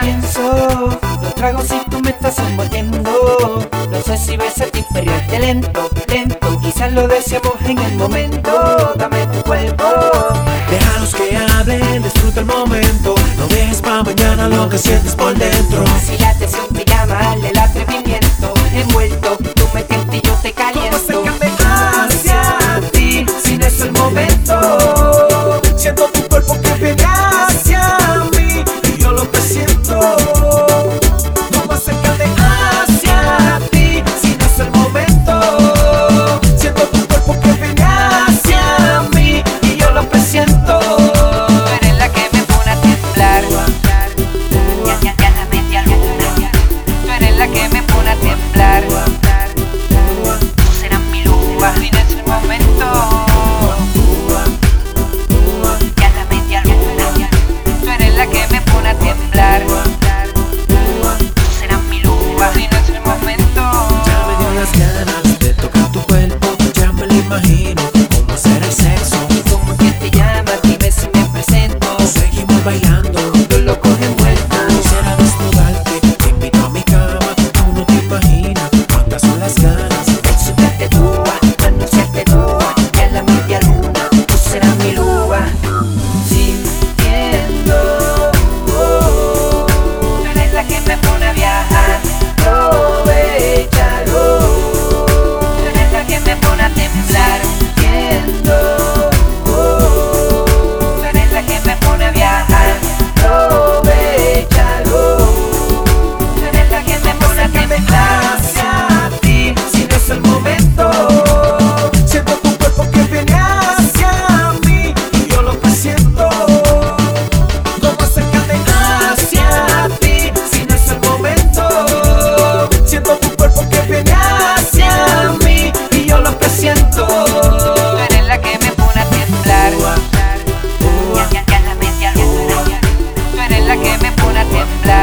Pienso, los tragos si tú me estás envolviendo. No sé si ves a lento, lento. Quizás lo deseamos en el momento. Dame tu cuerpo. Déjalos que hablen, disfruta el momento. No dejes pa' mañana lo que sientes por dentro.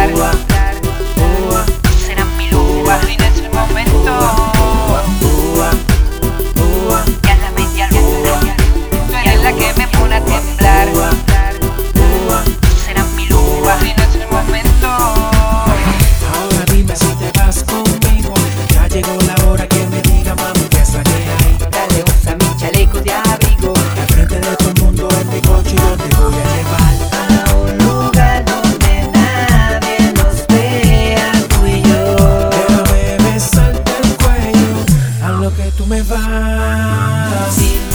agua. más.